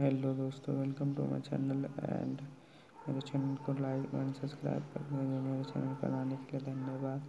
Hello दोस्तों welcome to my channel and मेरे channel को लाइक एंड सब्सक्राइब कर देंगे मेरे चैनल पर आने के लिए धन्यवाद।